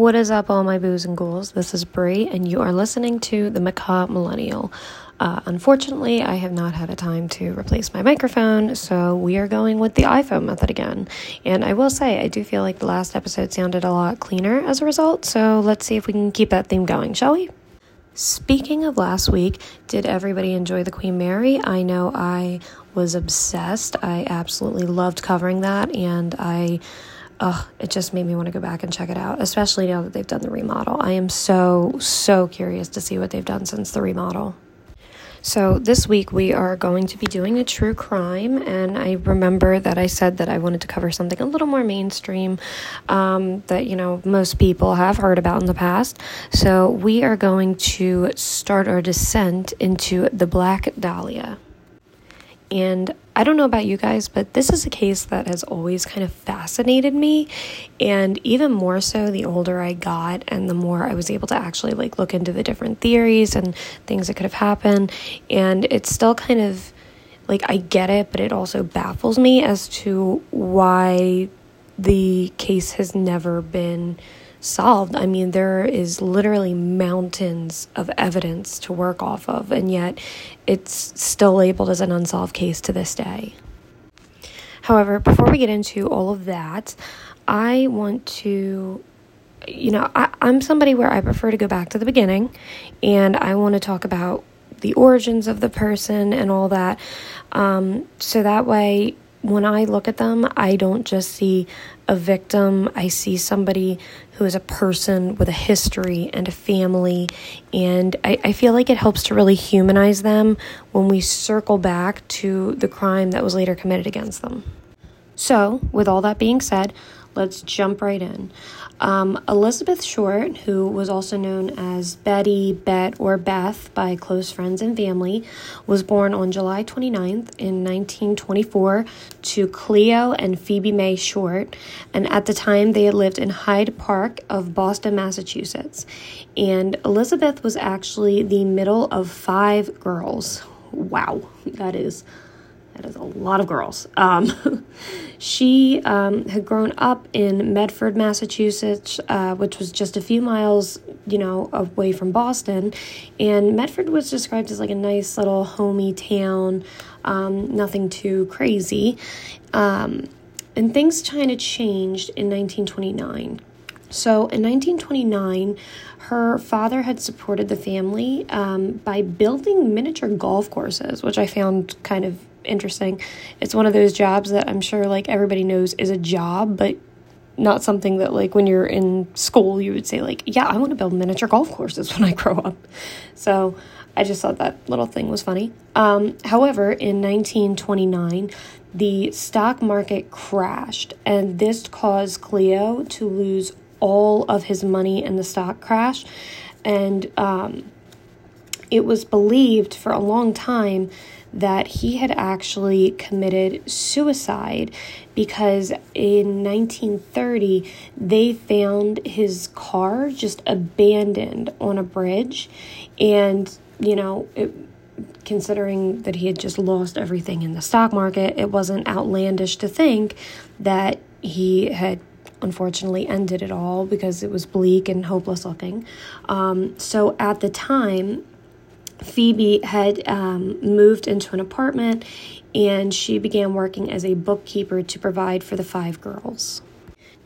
What is up, all my boos and ghouls? This is Brie, and you are listening to the Macabre Millennial. Uh, unfortunately, I have not had a time to replace my microphone, so we are going with the iPhone method again. And I will say, I do feel like the last episode sounded a lot cleaner as a result, so let's see if we can keep that theme going, shall we? Speaking of last week, did everybody enjoy the Queen Mary? I know I was obsessed. I absolutely loved covering that, and I oh, it just made me want to go back and check it out, especially now that they've done the remodel. I am so, so curious to see what they've done since the remodel. So, this week we are going to be doing a true crime, and I remember that I said that I wanted to cover something a little more mainstream um, that, you know, most people have heard about in the past. So, we are going to start our descent into the Black Dahlia. And I don't know about you guys, but this is a case that has always kind of fascinated me. And even more so the older I got and the more I was able to actually like look into the different theories and things that could have happened. And it's still kind of like I get it, but it also baffles me as to why the case has never been solved. I mean, there is literally mountains of evidence to work off of, and yet it's still labeled as an unsolved case to this day. However, before we get into all of that, I want to, you know, I, am somebody where I prefer to go back to the beginning and I want to talk about the origins of the person and all that. Um, so that way, when I look at them, I don't just see a victim, I see somebody who is a person with a history and a family. And I, I feel like it helps to really humanize them when we circle back to the crime that was later committed against them. So, with all that being said, let's jump right in. Um, Elizabeth Short, who was also known as Betty, Bet, or Beth by close friends and family, was born on July 29th in 1924 to Cleo and Phoebe Mae Short, and at the time they had lived in Hyde Park of Boston, Massachusetts. And Elizabeth was actually the middle of five girls. Wow, that is that is a lot of girls. Um, she um, had grown up in Medford, Massachusetts, uh, which was just a few miles, you know, away from Boston. And Medford was described as like a nice little homey town, um, nothing too crazy. Um, and things kind of changed in 1929. So in 1929, her father had supported the family um, by building miniature golf courses, which I found kind of interesting. It's one of those jobs that I'm sure like everybody knows is a job, but not something that like when you're in school you would say like, yeah, I want to build miniature golf courses when I grow up. So I just thought that little thing was funny. Um, however, in 1929, the stock market crashed, and this caused Cleo to lose all of his money in the stock crash. And um, it was believed for a long time that he had actually committed suicide because in 1930 they found his car just abandoned on a bridge. And you know it, considering that he had just lost everything in the stock market it wasn't outlandish to think that he had unfortunately ended it all because it was bleak and hopeless looking. Um, so at the time Phoebe had um, moved into an apartment and she began working as a bookkeeper to provide for the five girls.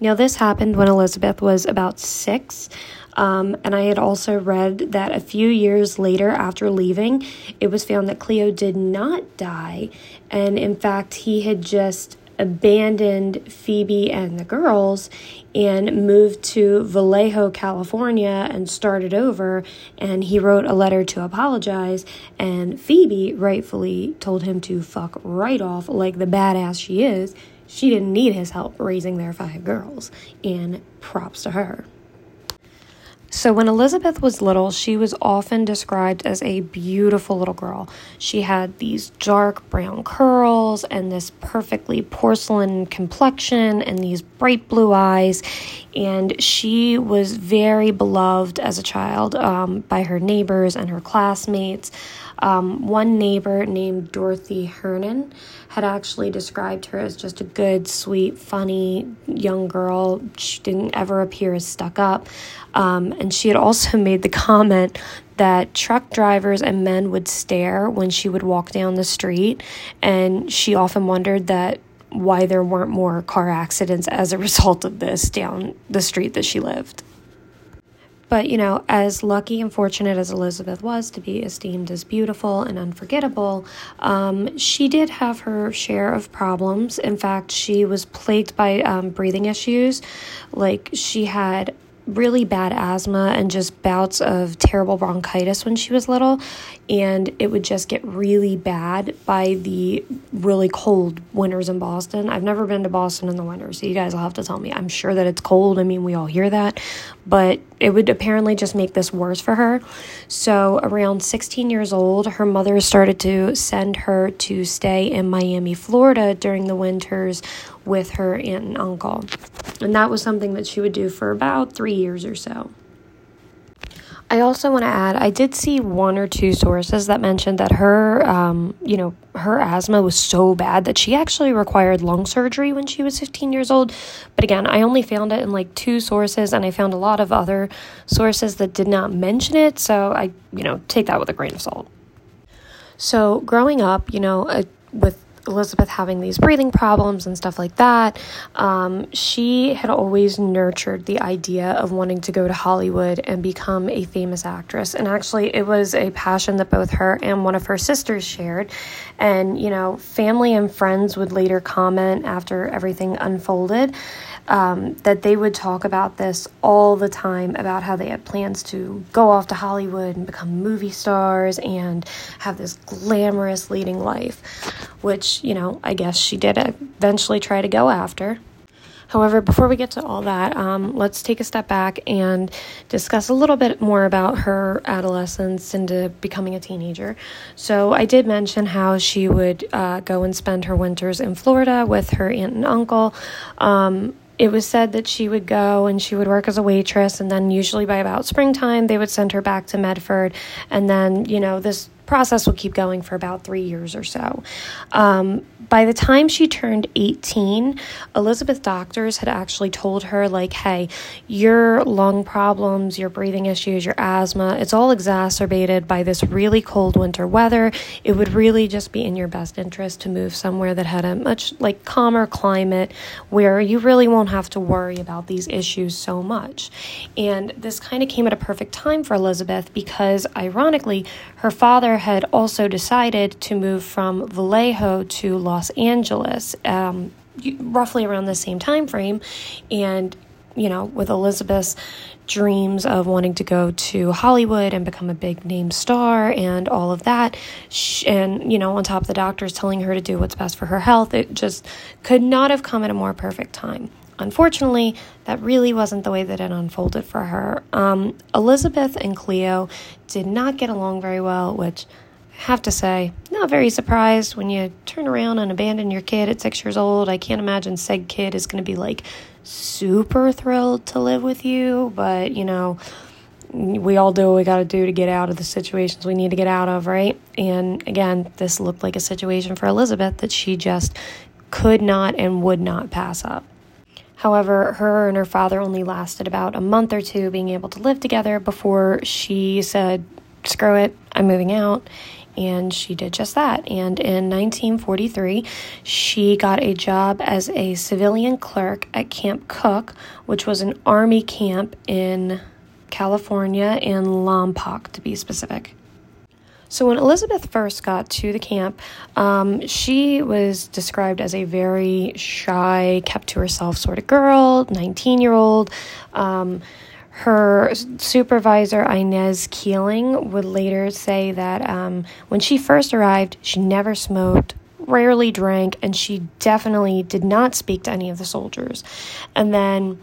Now, this happened when Elizabeth was about six. Um, and I had also read that a few years later, after leaving, it was found that Cleo did not die. And in fact, he had just abandoned Phoebe and the girls and moved to Vallejo, California and started over. And he wrote a letter to apologize. And Phoebe rightfully told him to fuck right off like the badass she is. She didn't need his help raising their five girls. And props to her. So, when Elizabeth was little, she was often described as a beautiful little girl. She had these dark brown curls and this perfectly porcelain complexion and these bright blue eyes. And she was very beloved as a child um, by her neighbors and her classmates. Um, one neighbor named Dorothy Hernan had actually described her as just a good, sweet, funny young girl. She didn't ever appear as stuck up. Um, and she had also made the comment that truck drivers and men would stare when she would walk down the street. And she often wondered that why there weren't more car accidents as a result of this down the street that she lived. But, you know, as lucky and fortunate as Elizabeth was to be esteemed as beautiful and unforgettable, um, she did have her share of problems. In fact, she was plagued by um, breathing issues. Like, she had really bad asthma and just bouts of terrible bronchitis when she was little and it would just get really bad by the really cold winters in Boston. I've never been to Boston in the winter, so you guys will have to tell me. I'm sure that it's cold. I mean, we all hear that, but it would apparently just make this worse for her. So, around 16 years old, her mother started to send her to stay in Miami, Florida during the winters with her aunt and uncle. And that was something that she would do for about three years or so. I also want to add, I did see one or two sources that mentioned that her, um, you know, her asthma was so bad that she actually required lung surgery when she was 15 years old. But again, I only found it in like two sources, and I found a lot of other sources that did not mention it. So I, you know, take that with a grain of salt. So growing up, you know, uh, with Elizabeth having these breathing problems and stuff like that, um, she had always nurtured the idea of wanting to go to Hollywood and become a famous actress. And actually, it was a passion that both her and one of her sisters shared. And, you know, family and friends would later comment after everything unfolded um, that they would talk about this all the time about how they had plans to go off to Hollywood and become movie stars and have this glamorous leading life, which, you know, I guess she did eventually try to go after. However, before we get to all that, um, let's take a step back and discuss a little bit more about her adolescence into becoming a teenager. So, I did mention how she would uh, go and spend her winters in Florida with her aunt and uncle. Um, it was said that she would go and she would work as a waitress and then usually by about springtime they would send her back to medford and then you know this process will keep going for about three years or so. Um, by the time she turned 18, Elizabeth doctors had actually told her, like, hey, your lung problems, your breathing issues, your asthma, it's all exacerbated by this really cold winter weather. It would really just be in your best interest to move somewhere that had a much like calmer climate where you really won't have to worry about these issues so much. And this kind of came at a perfect time for Elizabeth because, ironically, her father had also decided to move from Vallejo to Los Angeles, um, roughly around the same time frame, and you know, with Elizabeth's dreams of wanting to go to Hollywood and become a big name star and all of that, and you know, on top of the doctors telling her to do what's best for her health, it just could not have come at a more perfect time. Unfortunately, that really wasn't the way that it unfolded for her. Um, Elizabeth and Cleo did not get along very well, which I have to say, not very surprised when you turn around and abandon your kid at six years old. I can't imagine said kid is going to be like super thrilled to live with you, but you know, we all do what we got to do to get out of the situations we need to get out of, right? And again, this looked like a situation for Elizabeth that she just could not and would not pass up. However, her and her father only lasted about a month or two being able to live together before she said, screw it, I'm moving out. And she did just that. And in 1943, she got a job as a civilian clerk at Camp Cooke, which was an army camp in California, in Lompoc to be specific. So, when Elizabeth first got to the camp, um, she was described as a very shy, kept to herself sort of girl, 19 year old. Um, her supervisor, Inez Keeling, would later say that um, when she first arrived, she never smoked, rarely drank, and she definitely did not speak to any of the soldiers. And then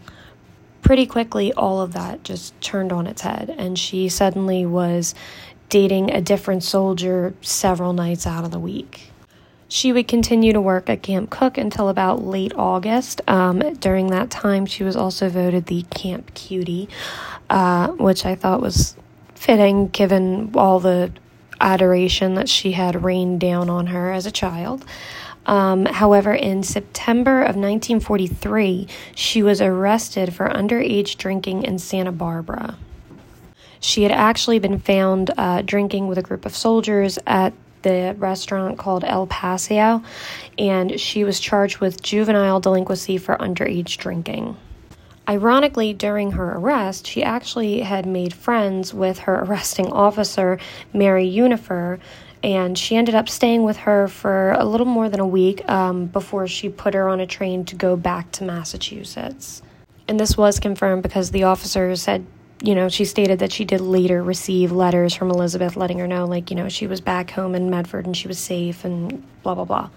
pretty quickly, all of that just turned on its head, and she suddenly was dating a different soldier several nights out of the week. She would continue to work at Camp Cooke until about late August. Um, during that time, she was also voted the Camp Cutie, uh, which I thought was fitting given all the adoration that she had rained down on her as a child. Um, however, in September of 1943, she was arrested for underage drinking in Santa Barbara. She had actually been found uh, drinking with a group of soldiers at the restaurant called El Paseo, and she was charged with juvenile delinquency for underage drinking. Ironically, during her arrest, she actually had made friends with her arresting officer, Mary Unkefer, and she ended up staying with her for a little more than a week um, before she put her on a train to go back to Massachusetts. And this was confirmed because the officers had, you know, she stated that she did later receive letters from Elizabeth letting her know, like, you know, she was back home in Medford and she was safe and blah, blah, blah.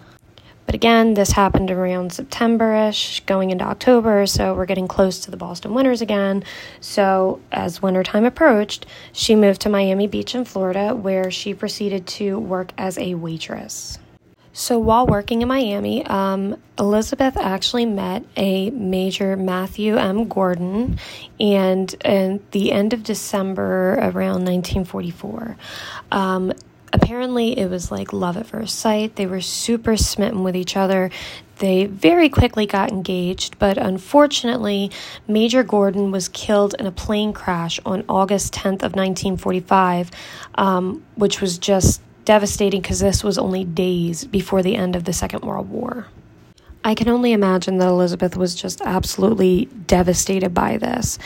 But again, this happened around September ish, going into October, so we're getting close to the Boston winters again. So, as wintertime approached, she moved to Miami Beach in Florida, where she proceeded to work as a waitress. So, while working in Miami, um, Elizabeth actually met a major Matthew M. Gordon, and at the end of December around 1944. Um, apparently it was like love at first sight. They were super smitten with each other. They very quickly got engaged, but unfortunately, Major Gordon was killed in a plane crash on August 10th of 1945, um, which was just devastating because this was only days before the end of the Second World War. I can only imagine that Elizabeth was just absolutely devastated by this.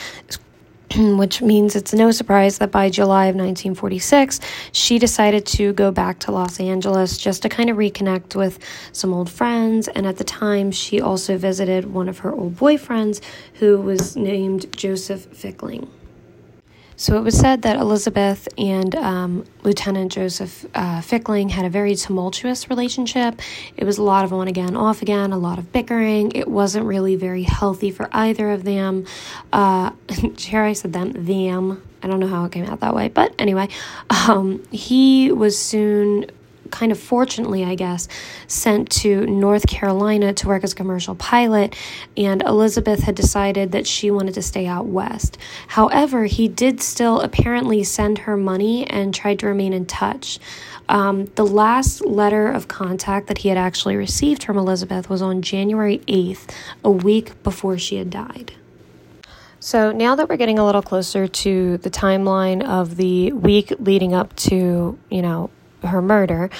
which means it's no surprise that by July of 1946, she decided to go back to Los Angeles just to kind of reconnect with some old friends. And at the time, she also visited one of her old boyfriends who was named Joseph Fickling. So it was said that Elizabeth and um, Lieutenant Joseph uh, Fickling had a very tumultuous relationship. It was a lot of on again, off again, a lot of bickering. It wasn't really very healthy for either of them. Uh, I said them, them. I don't know how it came out that way, but anyway, um, he was soon kind of fortunately, I guess, sent to North Carolina to work as a commercial pilot, and Elizabeth had decided that she wanted to stay out west. However, he did still apparently send her money and tried to remain in touch. Um, the last letter of contact that he had actually received from Elizabeth was on January 8th, a week before she had died. So now that we're getting a little closer to the timeline of the week leading up to, you know, her murder,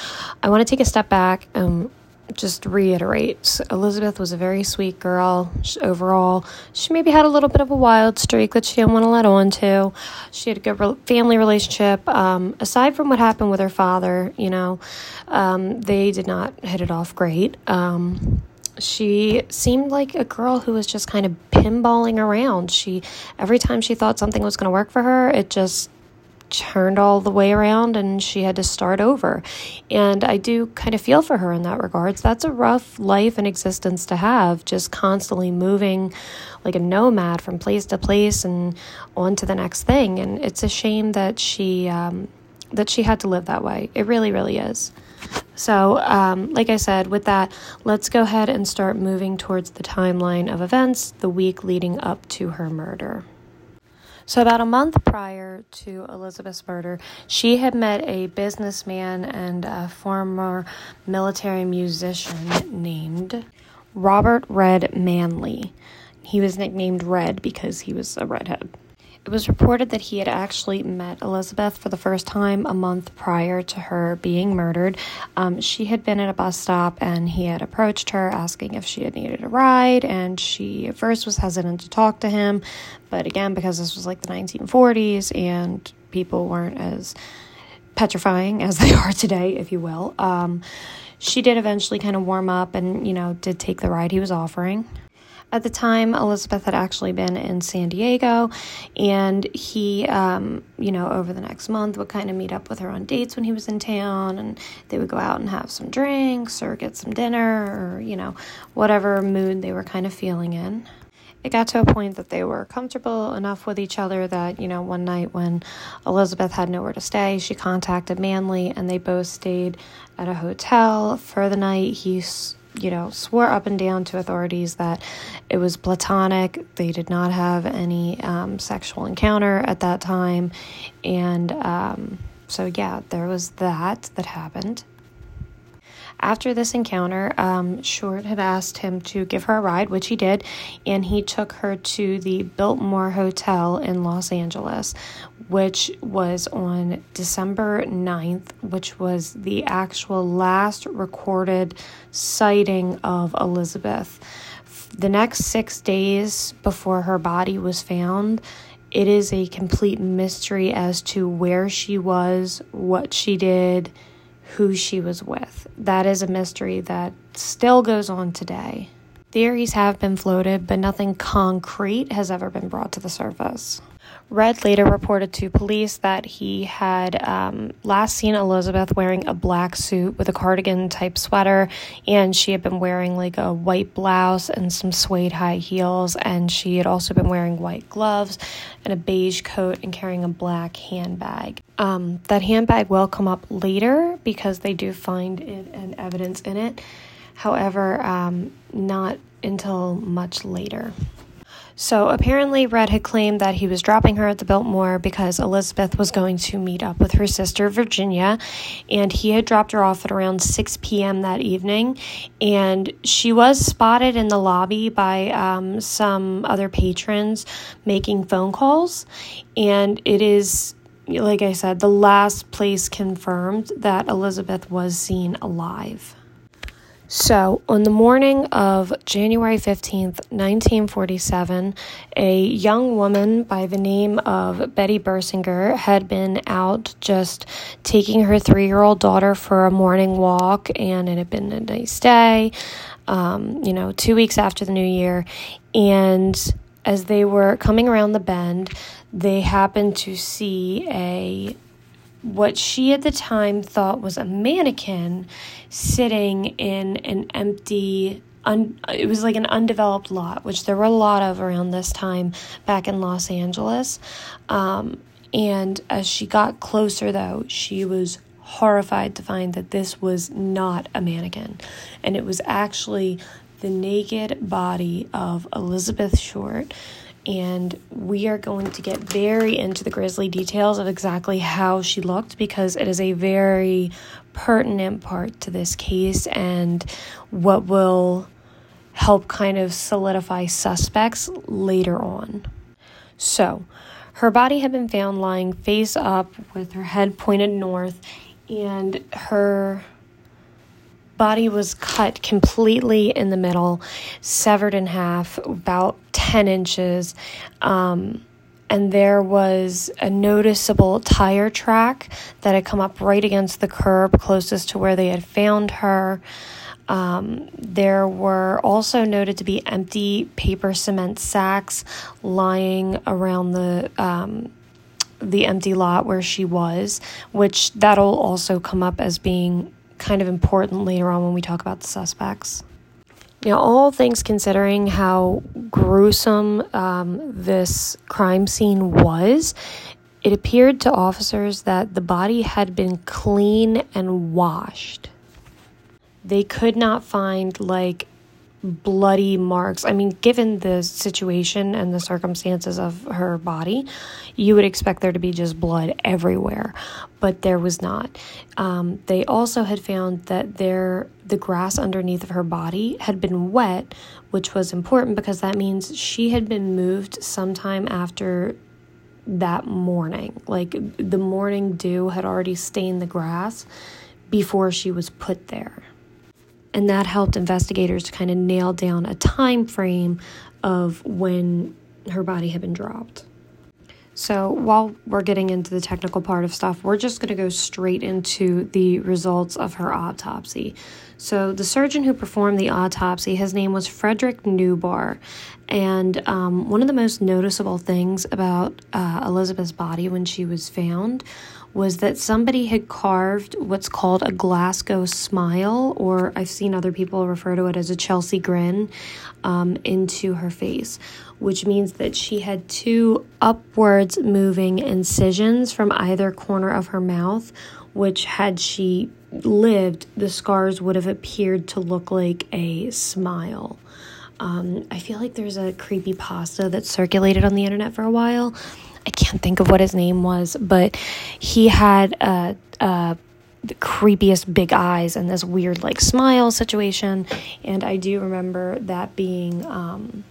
I want to take a step back and just reiterate Elizabeth was a very sweet girl she, overall. She maybe had a little bit of a wild streak that she didn't want to let on to. She had a good re- family relationship. Um, aside from what happened with her father, you know, um, they did not hit it off great. Um, she seemed like a girl who was just kind of pinballing around. She every time she thought something was going to work for her, it just turned all the way around and she had to start over. And I do kind of feel for her in that regards. That's a rough life and existence to have, just constantly moving like a nomad from place to place and on to the next thing. And it's a shame that she um, that she had to live that way. It really, really is. So, um, like I said, with that, let's go ahead and start moving towards the timeline of events the week leading up to her murder. So, about a month prior to Elizabeth's murder, she had met a businessman and a former military musician named Robert Red Manley. He was nicknamed Red because he was a redhead. It was reported that he had actually met Elizabeth for the first time a month prior to her being murdered. Um, she had been at a bus stop and he had approached her asking if she had needed a ride, and she at first was hesitant to talk to him, but again, because this was like the 1940s and people weren't as petrifying as they are today, if you will. Um, she did eventually kind of warm up and, you know, did take the ride he was offering. At the time, Elizabeth had actually been in San Diego, and he, um, you know, over the next month would kind of meet up with her on dates when he was in town, and they would go out and have some drinks or get some dinner or, you know, whatever mood they were kind of feeling in. It got to a point that they were comfortable enough with each other that, you know, one night when Elizabeth had nowhere to stay, she contacted Manley and they both stayed at a hotel for the night. He you know, swore up and down to authorities that it was platonic. They did not have any um, sexual encounter at that time. And um, so yeah, there was that that happened. After this encounter, um, Short had asked him to give her a ride, which he did, and he took her to the Biltmore Hotel in Los Angeles, which was on December 9th, which was the actual last recorded sighting of Elizabeth. The next six days before her body was found, it is a complete mystery as to where she was, what she did, who she was with. That is a mystery that still goes on today. Theories have been floated, but nothing concrete has ever been brought to the surface. Red later reported to police that he had um, last seen Elizabeth wearing a black suit with a cardigan type sweater, and she had been wearing like a white blouse and some suede high heels, and she had also been wearing white gloves and a beige coat and carrying a black handbag. Um, that handbag will come up later because they do find it and evidence in it. However, um, not until much later. So apparently, Red had claimed that he was dropping her at the Biltmore because Elizabeth was going to meet up with her sister Virginia, and he had dropped her off at around 6 p.m. that evening. And she was spotted in the lobby by um, some other patrons making phone calls, and it is like I said, the last place confirmed that Elizabeth was seen alive. So, on the morning of January 15th, 1947, a young woman by the name of Betty Bersinger had been out just taking her three year old daughter for a morning walk, and it had been a nice day, um, you know, two weeks after the new year. And as they were coming around the bend, they happened to see a what she at the time thought was a mannequin sitting in an empty un, it was like an undeveloped lot which there were a lot of around this time back in los angeles. Um, and as she got closer though she was horrified to find that this was not a mannequin. And it was actually the naked body of elizabeth short and we are going to get very into the grisly details of exactly how she looked because it is a very pertinent part to this case and what will help kind of solidify suspects later on. So, her body had been found lying face up with her head pointed north, and her body was cut completely in the middle, severed in half, about 10 inches. Um, and there was a noticeable tire track that had come up right against the curb closest to where they had found her. Um, there were also noted to be empty paper cement sacks lying around the um, the empty lot where she was, which that'll also come up as being kind of important later on when we talk about the suspects. Now, all things considering how gruesome um, this crime scene was, it appeared to officers that the body had been clean and washed. They could not find like bloody marks. I mean, given the situation and the circumstances of her body, you would expect there to be just blood everywhere, but there was not. Um, they also had found that there the grass underneath of her body had been wet, which was important because that means she had been moved sometime after that morning. Like the morning dew had already stained the grass before she was put there and that helped investigators to kind of nail down a time frame of when her body had been dropped. So, while we're getting into the technical part of stuff, we're just going to go straight into the results of her autopsy. So, the surgeon who performed the autopsy, his name was Frederick Newbarr. And um, one of the most noticeable things about uh, Elizabeth's body when she was found was that somebody had carved what's called a Glasgow smile, or I've seen other people refer to it as a Chelsea grin, um, into her face, which means that she had two upwards moving incisions from either corner of her mouth, which, had she lived, the scars would have appeared to look like a smile. Um, I feel like there's a creepy pasta that circulated on the internet for a while I can't think of what his name was, but he had a, a the creepiest big eyes and this weird like smile situation. And I do remember that being, um,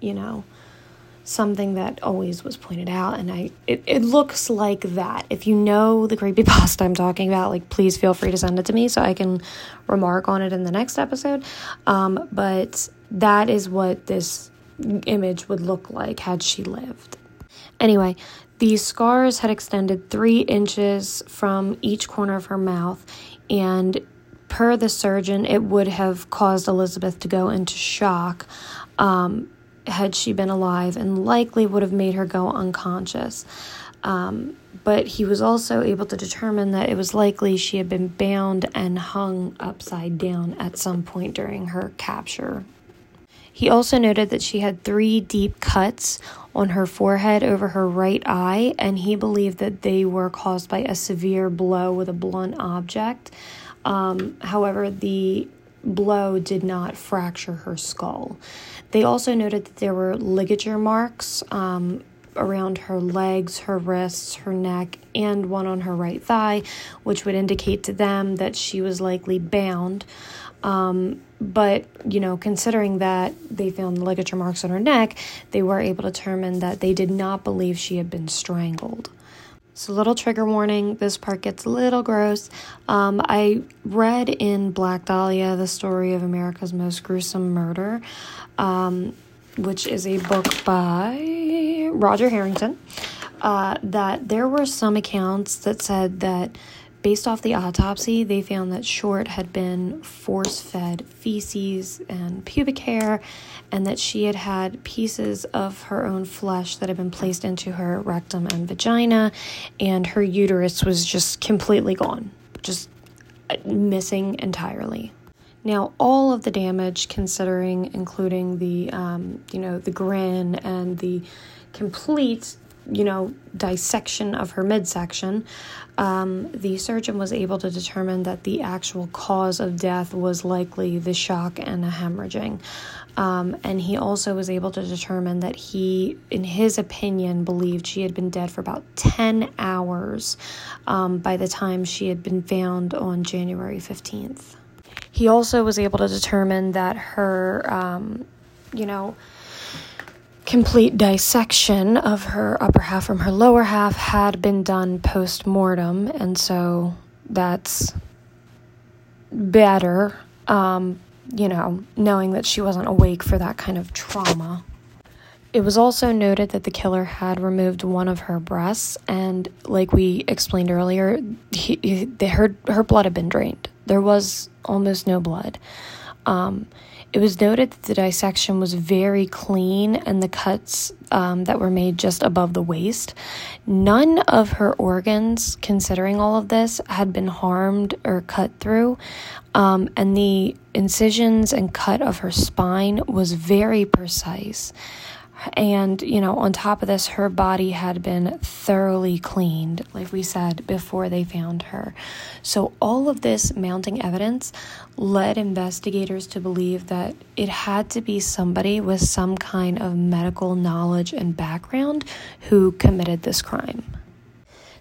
you know, something that always was pointed out. And i it, it looks like that. If you know the creepy pasta i'm talking about like please feel free to send it to me so i can remark on it in the next episode. Um, but that is what this image would look like had she lived anyway the scars had extended three inches from each corner of her mouth and per the surgeon it would have caused elizabeth to go into shock um, had she been alive and likely would have made her go unconscious. Um, but he was also able to determine that it was likely she had been bound and hung upside down at some point during her capture. He also noted that she had three deep cuts on her forehead over her right eye, and he believed that they were caused by a severe blow with a blunt object. Um, however, the blow did not fracture her skull. They also noted that there were ligature marks um, around her legs, her wrists, her neck, and one on her right thigh, which would indicate to them that she was likely bound. Um, but, you know, considering that they found the ligature marks on her neck, they were able to determine that they did not believe she had been strangled. So, little trigger warning this part gets a little gross. Um, I read in Black Dahlia the story of America's most gruesome murder, um, which is a book by Roger Harrington, uh, that there were some accounts that said that Based off the autopsy, they found that Short had been force fed feces and pubic hair, and that she had had pieces of her own flesh that had been placed into her rectum and vagina, and her uterus was just completely gone, just uh, missing entirely. Now, all of the damage, considering including the, um, you know, the grin and the complete you know, dissection of her midsection, um, the surgeon was able to determine that the actual cause of death was likely the shock and the hemorrhaging. Um, and he also was able to determine that he, in his opinion, believed she had been dead for about 10 hours um, by the time she had been found on January 15th. He also was able to determine that her, um, you know, complete dissection of her upper half from her lower half had been done post mortem, and so that's better, um, you know, knowing that she wasn't awake for that kind of trauma. It was also noted that the killer had removed one of her breasts, and like we explained earlier, he, he, her her blood had been drained. There was almost no blood. Um, it was noted that the dissection was very clean and the cuts um, that were made just above the waist. None of her organs, considering all of this, had been harmed or cut through. Um, and the incisions and cut of her spine was very precise. And, you know, on top of this, her body had been thoroughly cleaned, like we said, before they found her. So, all of this mounting evidence led investigators to believe that it had to be somebody with some kind of medical knowledge and background who committed this crime.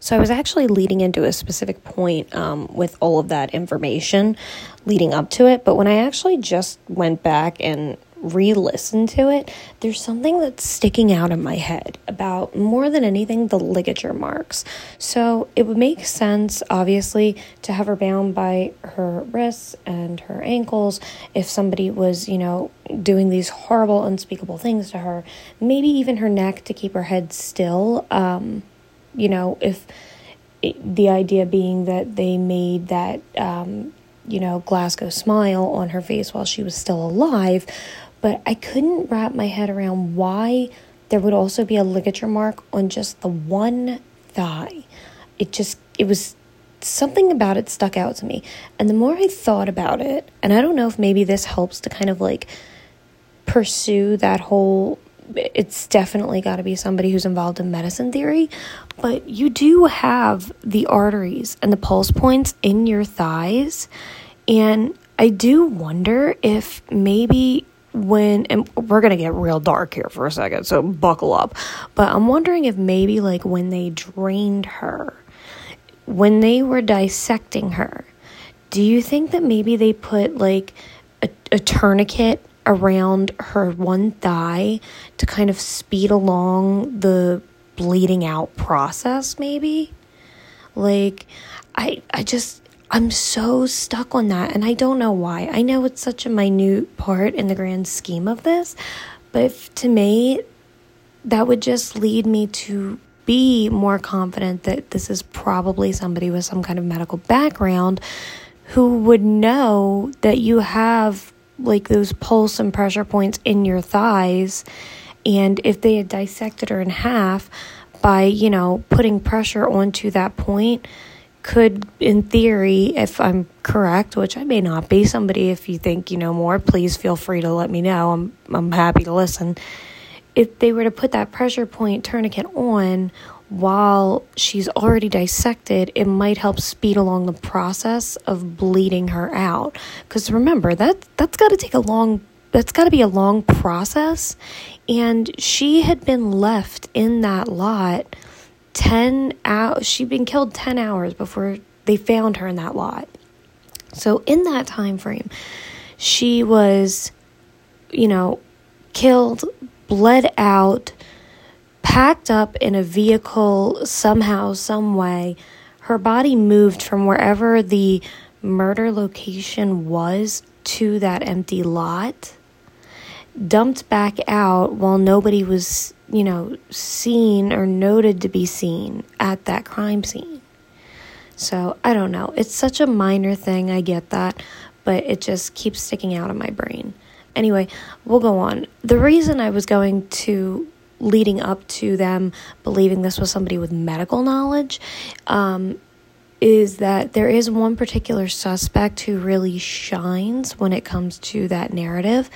So I was actually leading into a specific point um, with all of that information leading up to it, but when I actually just went back and re listen to it, there's something that's sticking out in my head about more than anything the ligature marks. So it would make sense, obviously, to have her bound by her wrists and her ankles if somebody was, you know, doing these horrible, unspeakable things to her. Maybe even her neck to keep her head still. Um, you know, if it, the idea being that they made that. Um, you know, Glasgow smile on her face while she was still alive, but I couldn't wrap my head around why there would also be a ligature mark on just the one thigh. It just, it was something about it stuck out to me. And the more I thought about it, and I don't know if maybe this helps to kind of like pursue that whole it's definitely got to be somebody who's involved in medicine theory, but you do have the arteries and the pulse points in your thighs. And I do wonder if maybe when and we're gonna get real dark here for a second so buckle up. But i'm wondering if maybe like when they drained her when they were dissecting her do you think that maybe they put like a, a tourniquet around her one thigh to kind of speed along the bleeding out process maybe? Like i i just i'm so stuck on that and i don't know why i know it's such a minute part in the grand scheme of this but if, to me that would just lead me to be more confident that this is probably somebody with some kind of medical background who would know that you have like those pulse and pressure points in your thighs. And if they had dissected her in half by, you know, putting pressure onto that point, could, in theory, if I'm correct, which I may not be, somebody, if you think you know more, please feel free to let me know. I'm, I'm happy to listen. If they were to put that pressure point tourniquet on while she's already dissected, it might help speed along the process of bleeding her out. Because remember, that, that's got to take a long that's got to be a long process. And she had been left in that lot 10 hours. She'd been killed 10 hours before they found her in that lot. So, in that time frame, she was, you know, killed, bled out, packed up in a vehicle somehow, some way. Her body moved from wherever the murder location was to that empty lot, dumped back out while nobody was, you know, seen or noted to be seen at that crime scene. So I don't know. It's such a minor thing, I get that, but it just keeps sticking out of my brain. Anyway, we'll go on. The reason I was going to leading up to them believing this was somebody with medical knowledge um, is that there is one particular suspect who really shines when it comes to that narrative.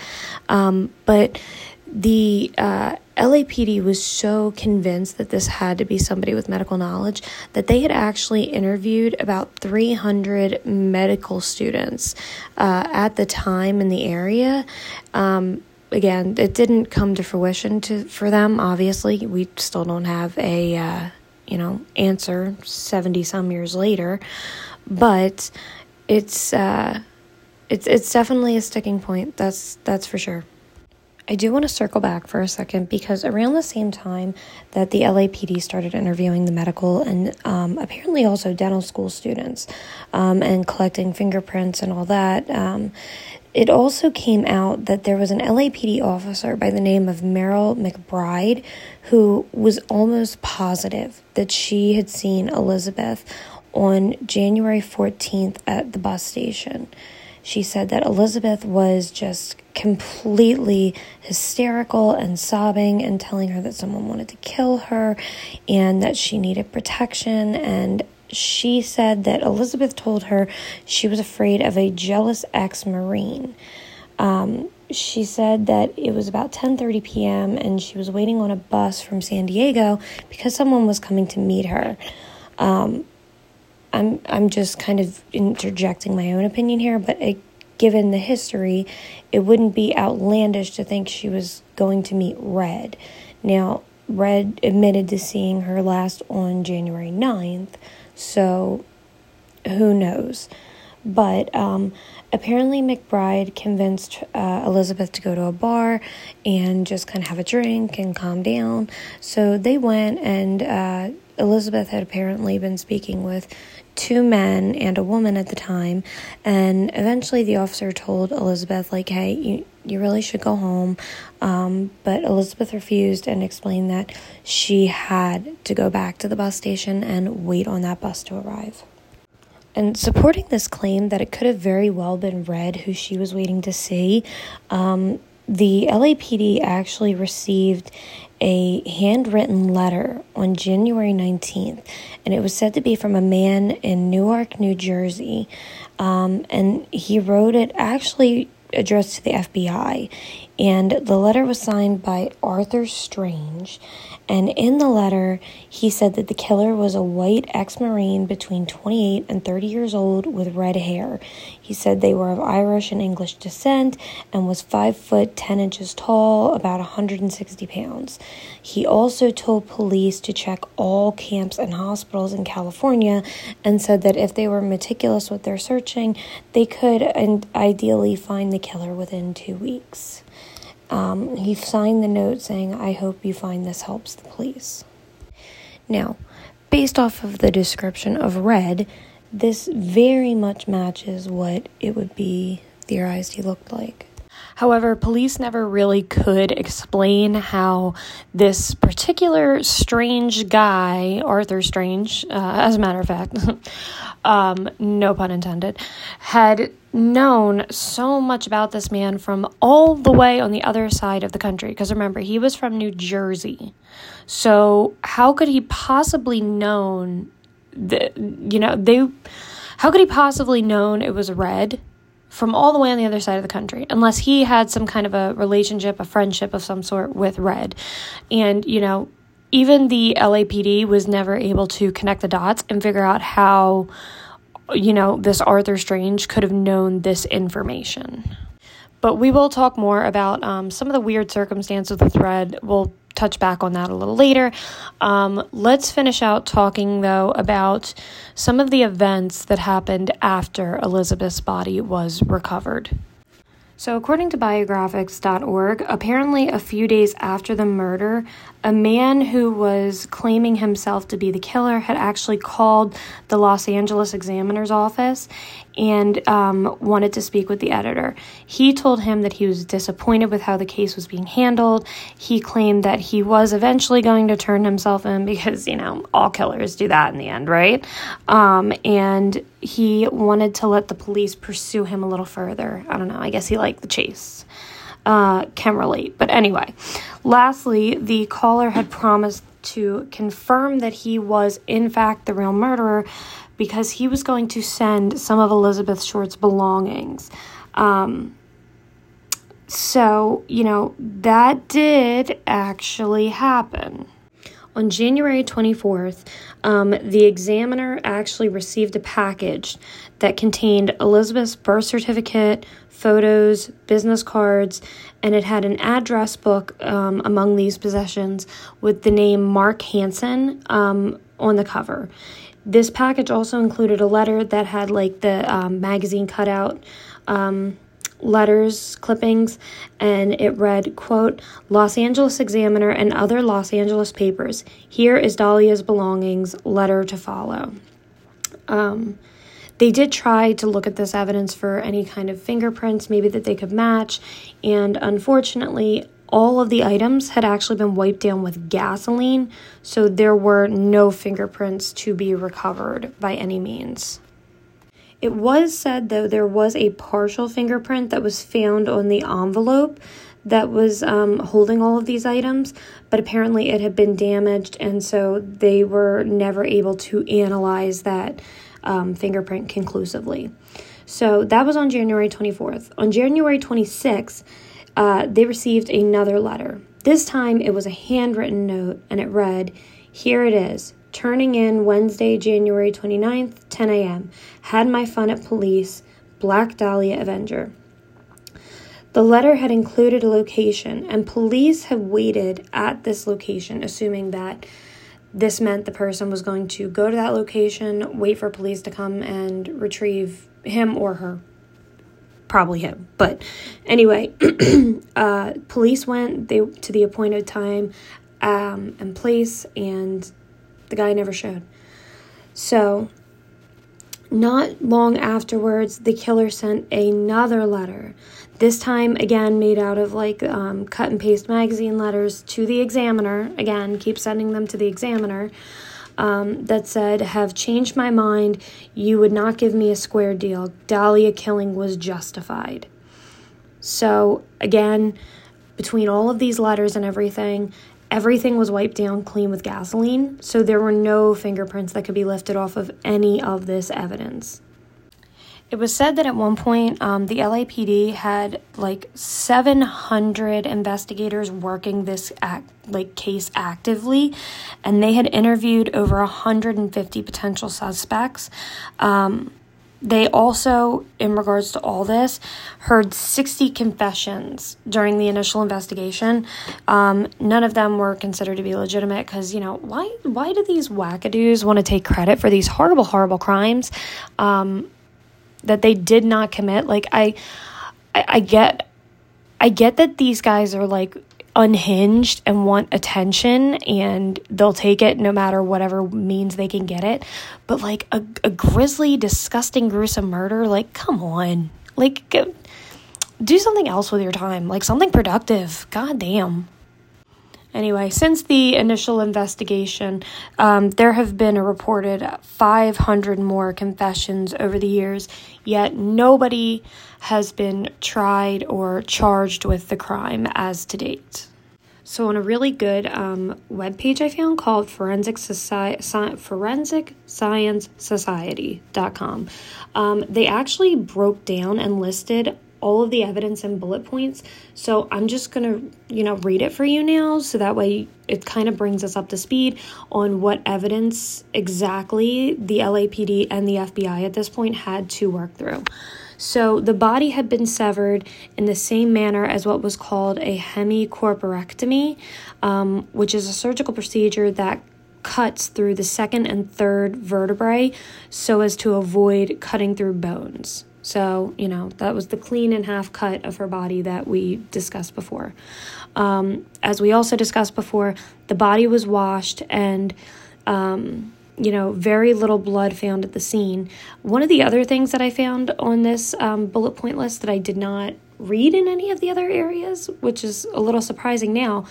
Um, but the uh, LAPD was so convinced that this had to be somebody with medical knowledge that they had actually interviewed about 300 medical students uh, at the time in the area. Um, again, it didn't come to fruition to for them. Obviously, we still don't have a uh, you know answer seventy some years later, but it's uh, it's it's definitely a sticking point. That's that's for sure. I do want to circle back for a second because around the same time that the LAPD started interviewing the medical and um, apparently also dental school students um, and collecting fingerprints and all that, um, it also came out that there was an LAPD officer by the name of Myrl McBride who was almost positive that she had seen Elizabeth on January 14th at the bus station. She said that Elizabeth was just completely hysterical and sobbing and telling her that someone wanted to kill her and that she needed protection and she said that Elizabeth told her she was afraid of a jealous ex Marine. Um, she said that it was about 10:30 p.m. and she was waiting on a bus from San Diego because someone was coming to meet her. Um, I'm I'm just kind of interjecting my own opinion here, but it, given the history, it wouldn't be outlandish to think she was going to meet Red. Now, Red admitted to seeing her last on January 9th, so who knows? But um, apparently, McBride convinced uh, Elizabeth to go to a bar and just kind of have a drink and calm down. So they went, and uh, Elizabeth had apparently been speaking with two men and a woman at the time. And eventually, the officer told Elizabeth, like, hey, you, you really should go home. Um, but Elizabeth refused and explained that she had to go back to the bus station and wait on that bus to arrive. And supporting this claim that it could have very well been Red who she was waiting to see, um, the LAPD actually received a handwritten letter on January 19th, and it was said to be from a man in Newark, New Jersey. Um, and he wrote it actually addressed to the FBI. And the letter was signed by Arthur Strange. And in the letter, he said that the killer was a white ex Marine between 28 and 30 years old with red hair. He said they were of Irish and English descent and was 5 foot 10 inches tall, about 160 pounds. He also told police to check all camps and hospitals in California and said that if they were meticulous with their searching, they could and ideally find the killer within two weeks. Um, he signed the note saying, I hope you find this helps the police. Now, based off of the description of red, this very much matches what it would be theorized he looked like. However, police never really could explain how this particular strange guy, Arthur Strange, uh, as a matter of fact, um, no pun intended, had known so much about this man from all the way on the other side of the country. Because remember, he was from New Jersey. So, how could he possibly known that, you know, they, how could he possibly known it was red? From all the way on the other side of the country, unless he had some kind of a relationship, a friendship of some sort with Red. And, you know, even the LAPD was never able to connect the dots and figure out how, you know, this Arthur Strange could have known this information. But we will talk more about um, some of the weird circumstances with Red. We'll touch back on that a little later. Um, let's finish out talking, though, about some of the events that happened after Elizabeth's body was recovered. So, according to biographics.org, apparently a few days after the murder, a man who was claiming himself to be the killer had actually called the Los Angeles Examiner's office and um, wanted to speak with the editor. He told him that he was disappointed with how the case was being handled. He claimed that he was eventually going to turn himself in because, you know, all killers do that in the end, right? Um, and he wanted to let the police pursue him a little further. I don't know. I guess he liked the chase. Uh, can relate. But anyway, lastly, the caller had promised to confirm that he was, in fact, the real murderer because he was going to send some of Elizabeth Short's belongings. Um, so, you know, that did actually happen. On January 24th, um, the examiner actually received a package that contained Elizabeth's birth certificate, photos, business cards, and it had an address book um, among these possessions with the name Mark Hansen um, on the cover. This package also included a letter that had like the um, magazine cutout um, letters clippings and it read quote los angeles examiner and other los angeles papers here is dahlia's belongings letter to follow um, they did try to look at this evidence for any kind of fingerprints maybe that they could match and unfortunately all of the items had actually been wiped down with gasoline, so there were no fingerprints to be recovered by any means. It was said, though, there was a partial fingerprint that was found on the envelope that was um, holding all of these items, but apparently it had been damaged, and so they were never able to analyze that um, fingerprint conclusively. So that was on January 24th. On January 26th, uh, they received another letter. This time it was a handwritten note and it read, Here it is. Turning in Wednesday, January 29th, 10 a.m. Had my fun at police. Black Dahlia Avenger. The letter had included a location, and police had waited at this location, assuming that this meant the person was going to go to that location, wait for police to come and retrieve him or her probably him. But anyway, uh, police went they to the appointed time um, and place, and the guy never showed. So, not long afterwards, the killer sent another letter. This time, again, made out of like um, cut and paste magazine letters to the examiner. Again, keep sending them to the examiner um, that said, Have changed my mind. You would not give me a square deal. Dahlia killing was justified. So, again, between all of these letters and everything, everything was wiped down clean with gasoline. So, there were no fingerprints that could be lifted off of any of this evidence. It was said that at one point, um, the LAPD had like 700 investigators working this act, like case actively, and they had interviewed over 150 potential suspects. Um, they also, in regards to all this, heard 60 confessions during the initial investigation. Um, none of them were considered to be legitimate because, you know, why why do these wackadoos want to take credit for these horrible, horrible crimes um, that they did not commit? Like, I, I, I get, I get that these guys are like unhinged and want attention and they'll take it no matter whatever means they can get it. But like a, a grisly, disgusting, gruesome murder, like, come on. Like, go, do something else with your time, like something productive. God damn. Anyway, since the initial investigation, um, there have been a reported 500 more confessions over the years, yet nobody has been tried or charged with the crime as to date. So, on a really good um, webpage I found called Forensic, Soci- Forensic Science Society.com, um, they actually broke down and listed all of the evidence and bullet points. So I'm just going to, you know, read it for you now so that way it kind of brings us up to speed on what evidence exactly the LAPD and the FBI at this point had to work through. So the body had been severed in the same manner as what was called a hemicorporectomy, um, which is a surgical procedure that cuts through the second and third vertebrae so as to avoid cutting through bones. So, you know, that was the clean and half cut of her body that we discussed before. Um, as we also discussed before, the body was washed and, um, you know, very little blood found at the scene. One of the other things that I found on this um, bullet point list that I did not read in any of the other areas, which is a little surprising now,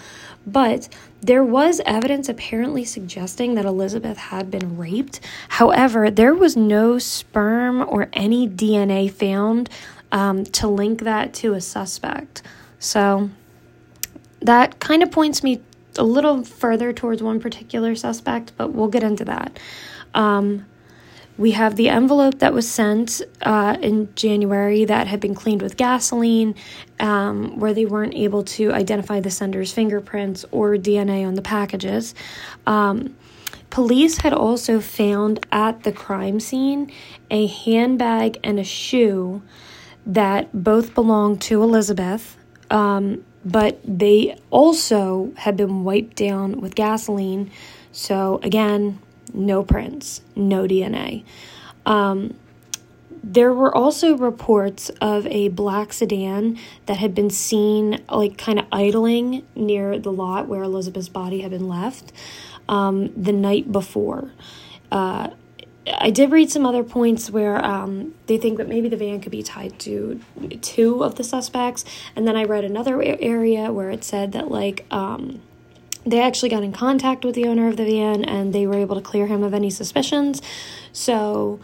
but there was evidence apparently suggesting that Elizabeth had been raped. However, there was no sperm or any DNA found um, to link that to a suspect. So that kind of points me a little further towards one particular suspect, but we'll get into that. Um, we have the envelope that was sent uh, in January that had been cleaned with gasoline, um, where they weren't able to identify the sender's fingerprints or DNA on the packages. Um, police had also found at the crime scene a handbag and a shoe that both belonged to Elizabeth. Um, but they also had been wiped down with gasoline. So, again, no prints, no DNA. Um, there were also reports of a black sedan that had been seen, like, kind of idling near the lot where Elizabeth's body had been left um, the night before. Uh, I did read some other points where um, they think that maybe the van could be tied to two of the suspects, and then I read another area where it said that like um, they actually got in contact with the owner of the van and they were able to clear him of any suspicions. So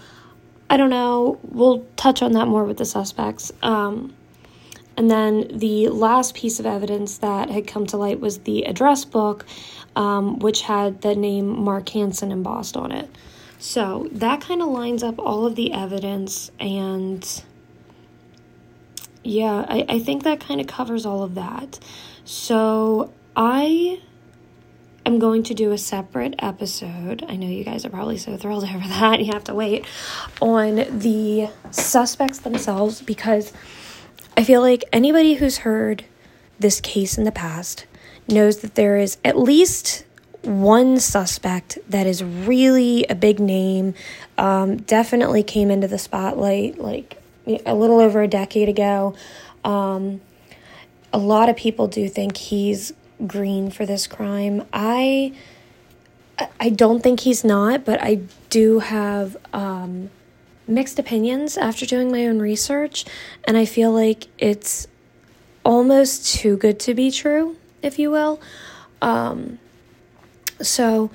I don't know. We'll touch on that more with the suspects. Um, and then the last piece of evidence that had come to light was the address book, um, which had the name Mark Hansen embossed on it. So that kind of lines up all of the evidence, and yeah, I, I think that kind of covers all of that. So I am going to do a separate episode. I know you guys are probably so thrilled over that. You have to wait on the suspects themselves because I feel like anybody who's heard this case in the past knows that there is at least one suspect that is really a big name. Um, definitely came into the spotlight like a little over a decade ago. Um, a lot of people do think he's green for this crime. I I don't think he's not, but I do have um, mixed opinions after doing my own research, and I feel like it's almost too good to be true, if you will. Um, so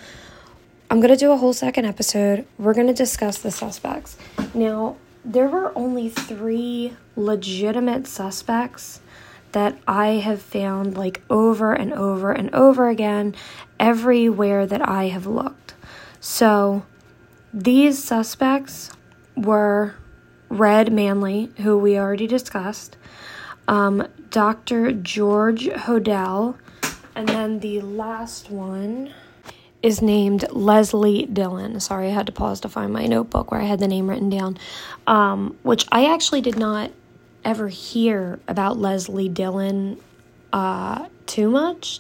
I'm to do a whole second episode. We're to discuss the suspects. Now, there were only three legitimate suspects that I have found like over and over and over again everywhere that I have looked. So these suspects were Red Manley, who we already discussed, um, Dr. George Hodel, and then the last one is named Leslie Dillon. Sorry, I had to pause to find my notebook where I had the name written down, um, which I actually did not ever hear about Leslie Dillon uh, too much.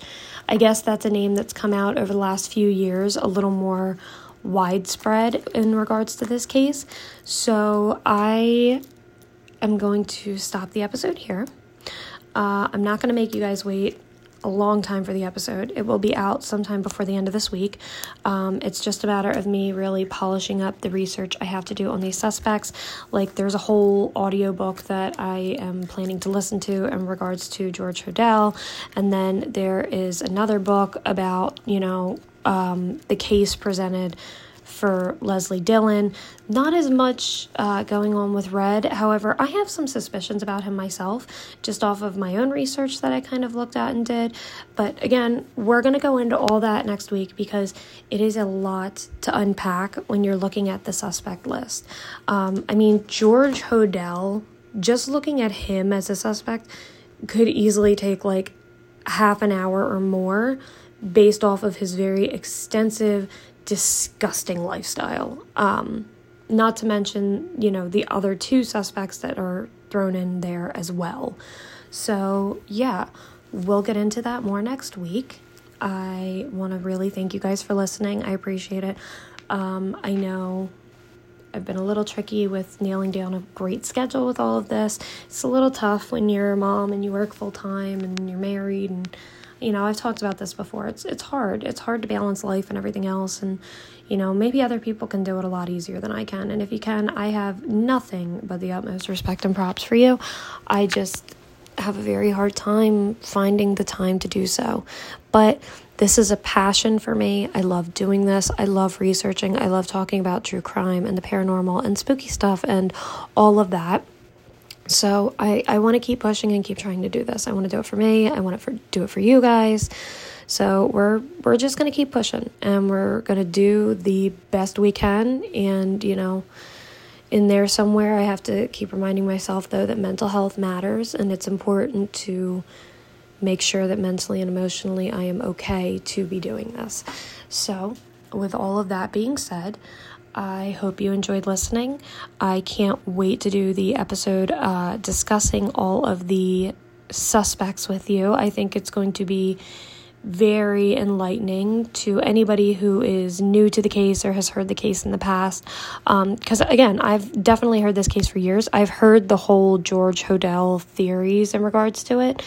I guess that's a name that's come out over the last few years a little more widespread in regards to this case. So I am going to stop the episode here. Uh, I'm not going to make you guys wait a long time for the episode. It will be out sometime before the end of this week. Um, it's just a matter of me really polishing up the research I have to do on these suspects. Like, there's a whole audiobook that I am planning to listen to in regards to George Hodel, and then there is another book about, you know, um, the case presented for Leslie Dillon. Not as much uh, going on with Red. However, I have some suspicions about him myself, just off of my own research that I kind of looked at and did. But again, we're going to go into all that next week because it is a lot to unpack when you're looking at the suspect list. Um, I mean, George Hodel, just looking at him as a suspect, could easily take like half an hour or more based off of his very extensive disgusting lifestyle. Um, not to mention, you know, the other two suspects that are thrown in there as well. So, yeah, we'll get into that more next week. I want to really thank you guys for listening. I appreciate it. Um, I know I've been a little tricky with nailing down a great schedule with all of this. It's a little tough when you're a mom and you work full time and you're married and you know, I've talked about this before. It's it's hard. It's hard to balance life and everything else and you know, maybe other people can do it a lot easier than I can. And if you can, I have nothing but the utmost respect and props for you. I just have a very hard time finding the time to do so. But this is a passion for me. I love doing this. I love researching. I love talking about true crime and the paranormal and spooky stuff and all of that. So I, I want to keep pushing and keep trying to do this. I want to do it for me. I want to do it for you guys. So we're we're just gonna keep pushing and we're gonna do the best we can. And you know, in there somewhere, I have to keep reminding myself though that mental health matters and it's important to make sure that mentally and emotionally I am okay to be doing this. So, with all of that being said, I hope you enjoyed listening. I can't wait to do the episode uh, discussing all of the suspects with you. I think it's going to be very enlightening to anybody who is new to the case or has heard the case in the past. Because, um, again, I've definitely heard this case for years. I've heard the whole George Hodel theories in regards to it,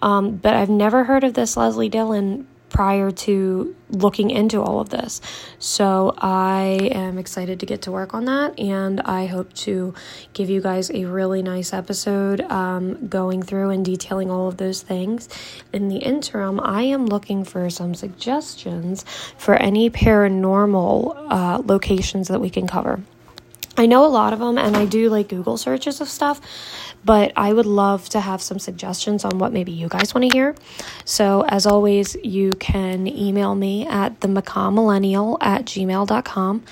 um, but I've never heard of this Leslie Dillon prior to looking into all of this. So I am excited to get to work on that, and I hope to give you guys a really nice episode um, going through and detailing all of those things. In the interim, I am looking for some suggestions for any paranormal uh, locations that we can cover. I know a lot of them, and I do like Google searches of stuff, but I would love to have some suggestions on what maybe you guys want to hear. So, as always, you can email me at the millennial at gmail.com.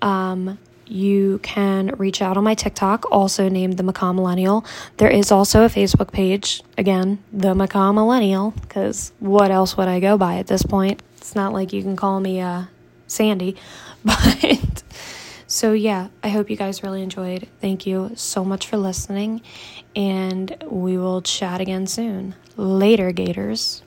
Um, you can reach out on my TikTok, also named the Macaw Millennial. There is also a Facebook page, again, the Macaw Millennial, because what else would I go by at this point? It's not like you can call me uh, Sandy, but so, yeah, I hope you guys really enjoyed. Thank you so much for listening, and we will chat again soon. Later, Gators.